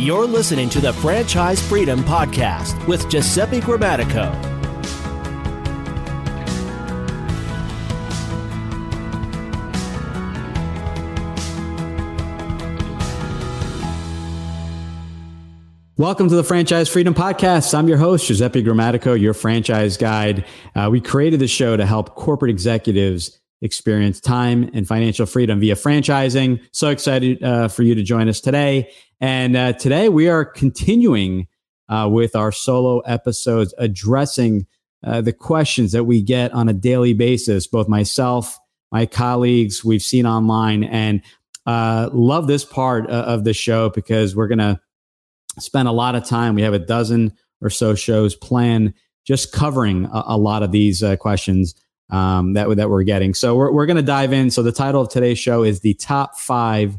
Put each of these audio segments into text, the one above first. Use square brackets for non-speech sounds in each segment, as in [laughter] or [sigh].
You're listening to the Franchise Freedom Podcast with Giuseppe Grammatico. Welcome to the Franchise Freedom Podcast. I'm your host, Giuseppe Grammatico, your franchise guide. Uh, we created the show to help corporate executives experience time and financial freedom via franchising. So excited uh, for you to join us today. And uh, today we are continuing uh, with our solo episodes addressing uh, the questions that we get on a daily basis, both myself, my colleagues, we've seen online, and uh, love this part of the show because we're going to spend a lot of time. We have a dozen or so shows planned just covering a, a lot of these uh, questions um, that, that we're getting. So we're, we're going to dive in. So the title of today's show is the top five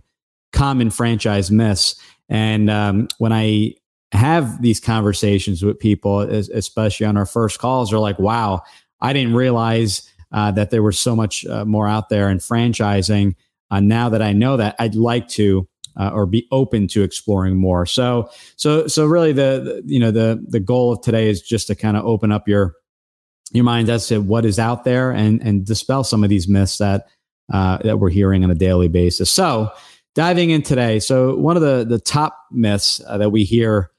common franchise myths. And um, when I have these conversations with people, especially on our first calls, they're like, wow, I didn't realize uh, that there was so much uh, more out there in franchising. Uh, now that I know that, I'd like to uh, or be open to exploring more. So, so, so really, the, the you know the the goal of today is just to kind of open up your your mind as to what is out there and and dispel some of these myths that uh, that we're hearing on a daily basis. So, diving in today, so one of the the top myths uh, that we hear,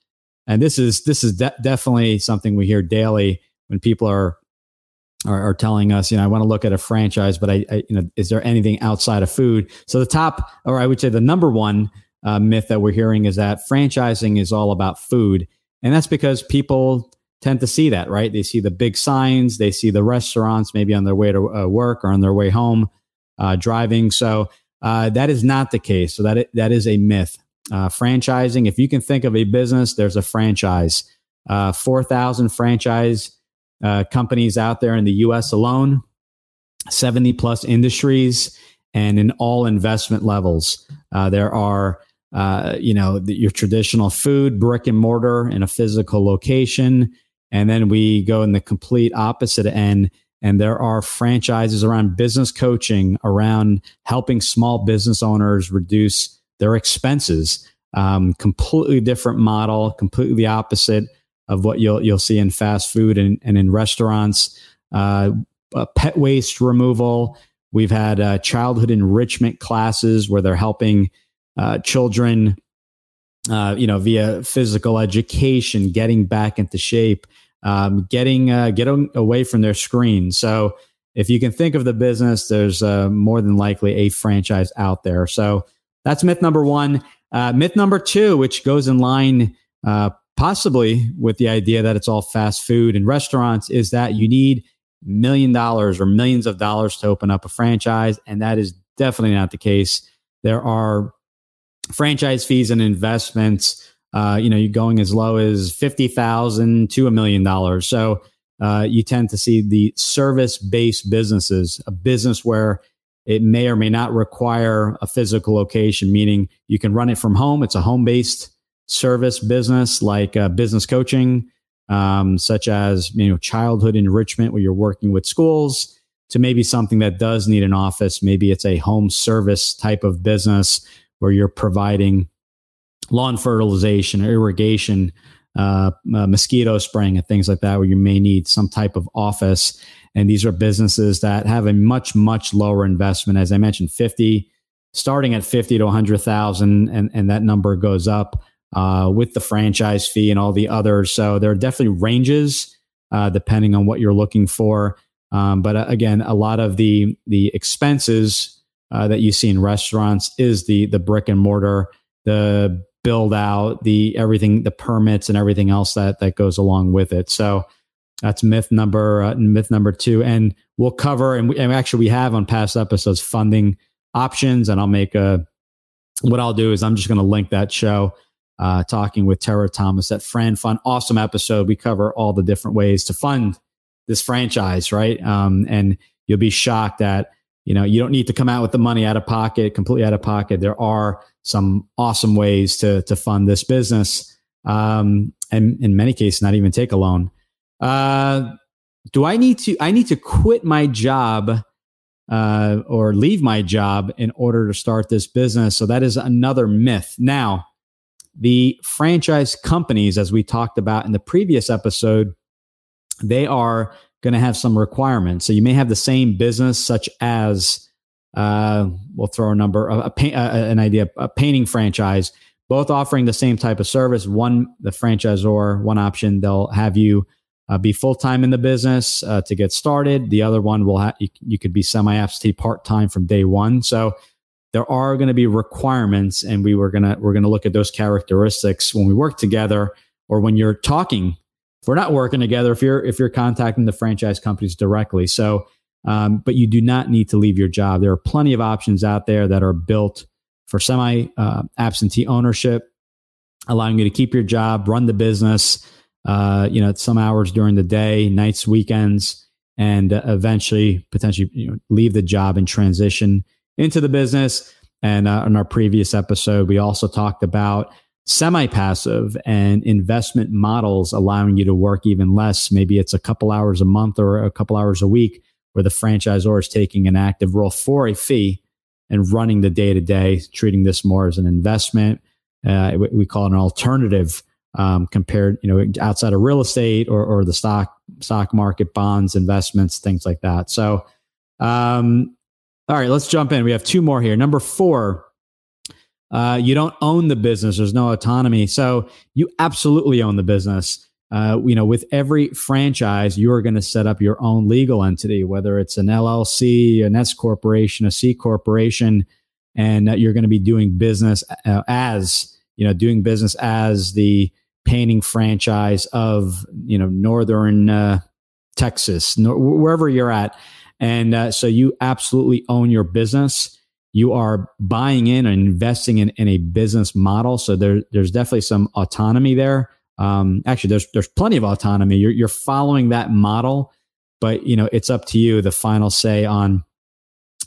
and this is this is de- definitely something we hear daily when people are are, are, telling us, you know, I want to look at a franchise, but I, I, you know, is there anything outside of food? So the top, or I would say the number one uh, myth that we're hearing is that franchising is all about food, and that's because people tend to see that, right? They see the big signs, they see the restaurants, maybe on their way to uh, work or on their way home, uh, driving. So uh, that is not the case. So that that is a myth. Uh, franchising, if you can think of a business, there's a franchise. Uh, Four thousand franchise uh, companies out there in the US alone, 70 plus industries, and in all investment levels. There are, you know, your traditional food, brick and mortar in a physical location. And then we go in the complete opposite end. And there are franchises around business coaching, around helping small business owners reduce their expenses. Um, completely different model, completely opposite of what you'll you'll see in fast food and, and in restaurants. Uh, pet waste removal. We've had uh, childhood enrichment classes where they're helping uh, children, uh, you know, via physical education, getting back into shape, um, getting uh, getting away from their screen. So if you can think of the business, there's more than likely a franchise out there. So that's myth number one. myth number two, which goes in line uh, possibly with the idea that it's all fast food and restaurants, is that you need million dollars or millions of dollars to open up a franchise. And that is definitely not the case. There are franchise fees and investments, uh, you know, you're going as low as 50,000 to a million dollars. So uh, you tend to see the service based businesses, a business where it may or may not require a physical location, meaning you can run it from home. It's a home based service business like uh, business coaching, um, such as you know childhood enrichment, where you're working with schools, to maybe something that does need an office. Maybe it's a home service type of business where you're providing lawn fertilization, irrigation, uh, uh, mosquito spraying, and things like that, where you may need some type of office. And these are businesses that have a much, much lower investment. As I mentioned, 50, starting at 50 to 100,000, and, and that number goes up uh, with the franchise fee and all the others. So there are definitely ranges uh, depending on what you're looking for. Um, but uh, again, a lot of the the expenses uh, that you see in restaurants is the the brick and mortar, the build out, the everything, the permits and everything else that that goes along with it. So that's myth number uh, myth number two, and we'll cover and, we, and actually we have on past episodes funding options, and I'll make a what I'll do is I'm just going to link that show uh, talking with Tara Thomas at FranFund. Awesome episode. We cover all the different ways to fund this franchise, right? Um, and you'll be shocked that you know you don't need to come out with the money out of pocket, completely out of pocket. There are some awesome ways to to fund this business, um, and in many cases, not even take a loan. Uh, do I need to? I need to quit my job uh, or leave my job in order to start this business. So that is another myth. Now, the franchise companies, as we talked about in the previous episode, they are going to have some requirements. So you may have the same business, such as uh, we'll throw a number, a, a paint, an idea, a painting franchise, both offering the same type of service. One, the franchisor, one option, they'll have you uh, be full time in the business uh, to get started. The other one will have you, you could be semi absentee part time from day one. So there are going to be requirements, and we were gonna we're gonna look at those characteristics when we work together or when you're talking. If we're not working together, if you're if you're contacting the franchise companies directly, so um, but you do not need to leave your job. There are plenty of options out there that are built for semi uh, absentee ownership, allowing you to keep your job, run the business, uh, you know, at some hours during the day, nights, weekends, and uh, eventually potentially you know, leave the job and transition into the business. And uh, in our previous episode, we also talked about semi passive and investment models allowing you to work even less. Maybe it's a couple hours a month or a couple hours a week where the franchisor is taking an active role for a fee and running the day to day, treating this more as an investment. Uh, we call it an alternative um, compared, you know, outside of real estate or, or the stock stock market, bonds, investments, things like that. So, um, all right, let's jump in. We have two more here. Number four, uh, you don't own the business. There's no autonomy. So you absolutely own the business. Uh, you know, with every franchise, you are going to set up your own legal entity, whether it's an LLC, an S corporation, a C corporation, and you're going to be doing business uh, as you know, doing business as the painting franchise of you know northern uh, Texas, no, wherever you're at. And uh, so you absolutely own your business. You are buying in and investing in, in a business model. So there, there's definitely some autonomy there. Um, actually, there's there's plenty of autonomy. You're you're following that model, but you know it's up to you. The final say on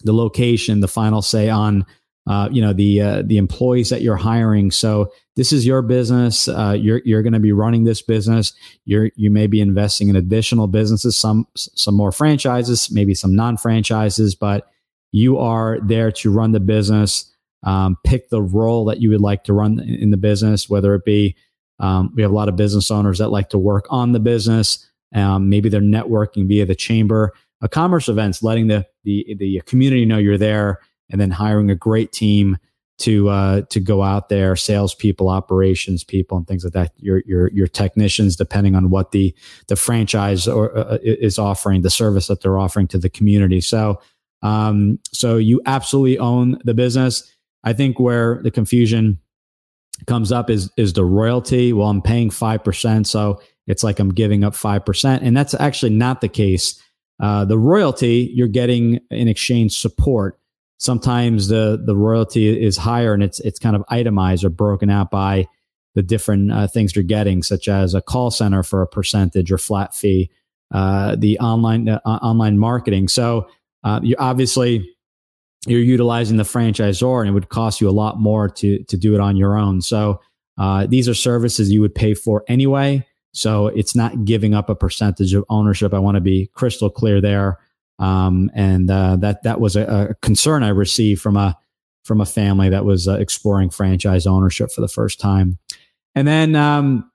the location, the final say on uh, you know the uh, the employees that you're hiring. So this is your business. Uh, you're you're going to be running this business. You're you may be investing in additional businesses, some some more franchises, maybe some non franchises, but you are there to run the business. Um, pick the role that you would like to run in the business, whether it be um, we have a lot of business owners that like to work on the business. Um, maybe they're networking via the chamber, a commerce events, letting the the the community know you're there and then hiring a great team to uh, to go out there, salespeople, operations people, and things like that. Your your your technicians, depending on what the the franchise or uh, is offering, the service that they're offering to the community. So um, so you absolutely own the business. I think where the confusion comes up is is the royalty. Well, I'm paying five percent, so it's like I'm giving up five percent, and that's actually not the case. Uh, the royalty you're getting in exchange support sometimes the the royalty is higher and it's it's kind of itemized or broken out by the different uh, things you're getting, such as a call center for a percentage or flat fee, uh, the online uh, online marketing. So uh, you obviously you're utilizing the franchisor, and it would cost you a lot more to to do it on your own. So uh, these are services you would pay for anyway. So it's not giving up a percentage of ownership. I want to be crystal clear there. Um, and uh, that that was a, a, concern I received from a from a family that was uh, exploring franchise ownership for the first time. And then, um,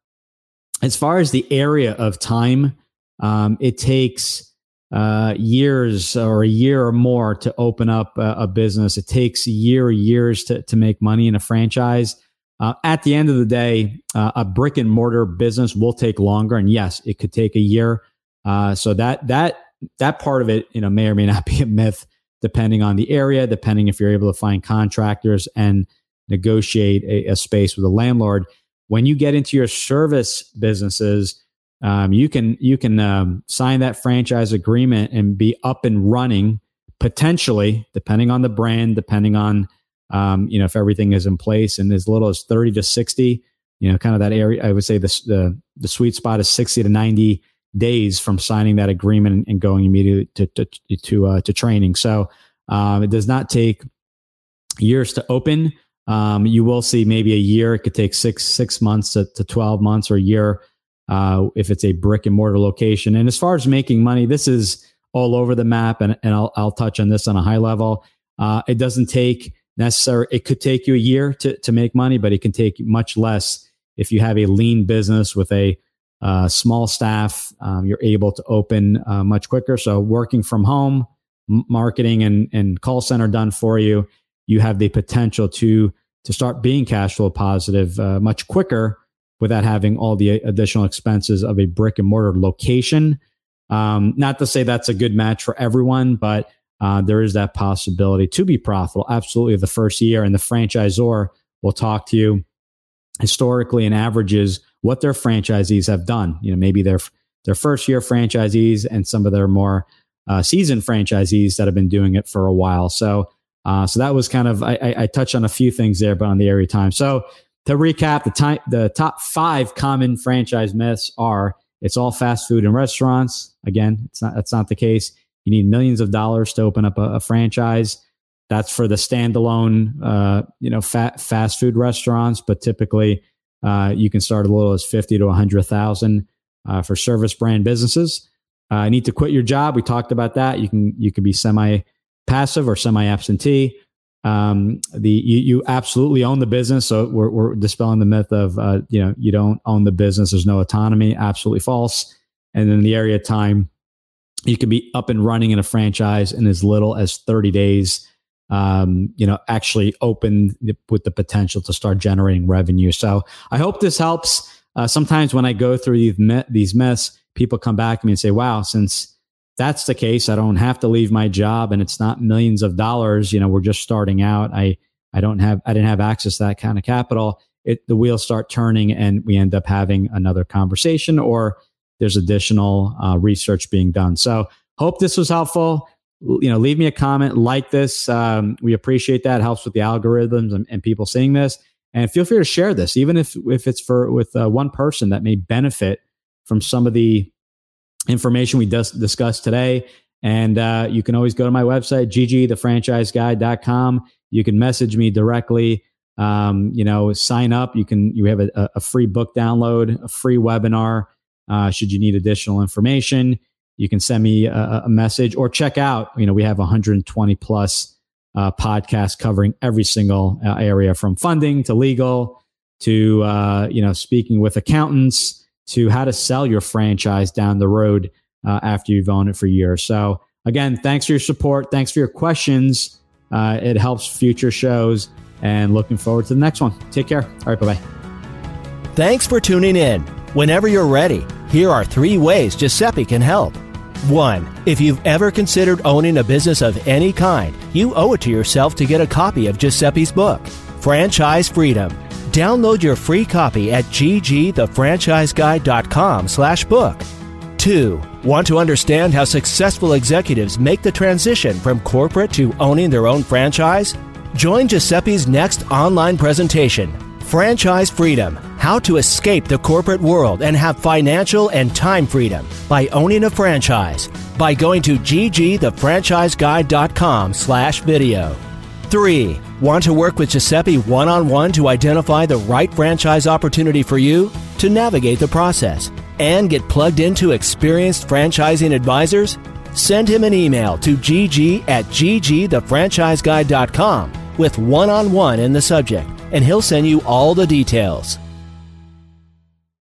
as far as the area of time, um, it takes uh, years or a year or more to open up a, a, business. It takes a year or years to to make money in a franchise. Uh, at the end of the day, uh, a brick and mortar business will take longer, and yes, it could take a year. Uh, so that that that part of it, you know, may or may not [laughs] be a myth, depending on the area, depending if you're able to find contractors and negotiate a, a space with a landlord. When you get into your service businesses, um, you can you can um, sign that franchise agreement and be up and running potentially, depending on the brand, depending on um, you know if everything is in place, and as little as thirty to sixty, you know, kind of that area. I would say the the, the sweet spot is sixty to ninety days from signing that agreement and going immediately to to to, uh, to training. So um, it does not take years to open. Um, you will see maybe a year. It could take six six months to, to twelve months or a year uh, if it's a brick and mortar location. And as far as making money, this is all over the map, and, and I'll, I'll touch on this on a high level. Uh, it doesn't take necessary. It could take you a year to, to make money, but it can take much less if you have a lean business with a uh, small staff. Um, you're able to open uh, much quicker. So working from home, m- marketing and, and call center done for you, you have the potential to to start being cash flow positive uh, much quicker without having all the additional expenses of a brick and mortar location. Um, not to say that's a good match for everyone, but uh, there is that possibility to be profitable absolutely the first year. And the franchisor will talk to you historically and averages what their franchisees have done. You know, maybe their their first year franchisees and some of their more uh, seasoned franchisees that have been doing it for a while. So, uh, so that was kind of I, I, touched on a few things there, but on the area time. So to recap, the time the top five common franchise myths are it's all fast food and restaurants. Again, it's not that's not the case. You need millions of dollars to open up a, a franchise. That's for the standalone, uh, you know, fat, fast food restaurants. But typically, uh, you can start a little as fifty to hundred thousand uh, for service brand businesses. Uh, need to quit your job. We talked about that. You can you can be semi passive or semi absentee. Um, the you, you, absolutely own the business. So we're, we're dispelling the myth of uh, you know you don't own the business. There's no autonomy. Absolutely false. And then the area of time, you can be up and running in a franchise in as little as 30 days. Um, you know, actually open with the potential to start generating revenue. So I hope this helps. Uh, sometimes when I go through these these myths, people come back to me and say, "Wow, since that's the case, I don't have to leave my job, and it's not millions of dollars. You know, we're just starting out. I I don't have I didn't have access to that kind of capital. It the wheels start turning, and we end up having another conversation or there's additional uh, research being done. So hope this was helpful. You know, leave me a comment, like this. Um, we appreciate that. It helps with the algorithms and, and, people seeing this. And feel free to share this, even if if it's for with uh, one person that may benefit from some of the information we dis- discussed today. And uh, you can always go to my website, ggthefranchiseguide.com. You can message me directly. Um, you know, sign up. You can you have a, a free book download, a free webinar. Uh, should you need additional information, you can send me a, a, message or check out. You know, we have 120 plus uh, podcasts covering every single uh, area from funding to legal to uh, you know speaking with accountants to how to sell your franchise down the road uh, after you've owned it for years. So again, thanks for your support. Thanks for your questions. Uh, it helps future shows and looking forward to the next one. Take care. All right. Bye bye. Thanks for tuning in. Whenever you're ready, here are three ways Giuseppe can help. 1. If you've ever considered owning a business of any kind, you owe it to yourself to get a copy of Giuseppe's book, Franchise Freedom. Download your free copy at ggthefranchiseguide.com slash book. 2. Want to understand how successful executives make the transition from corporate to owning their own franchise? Join Giuseppe's next online presentation, Franchise Freedom How to Escape the Corporate World and Have Financial and Time Freedom by Owning a Franchise by going to ggthefranchiseguide.com slash video. 3. Want to work with Giuseppe one on one to identify the right franchise opportunity for you? To navigate the process and get plugged into experienced franchising advisors? Send him an email to gg at ggthefranchiseguide.com with one on one in the subject and he'll send you all the details.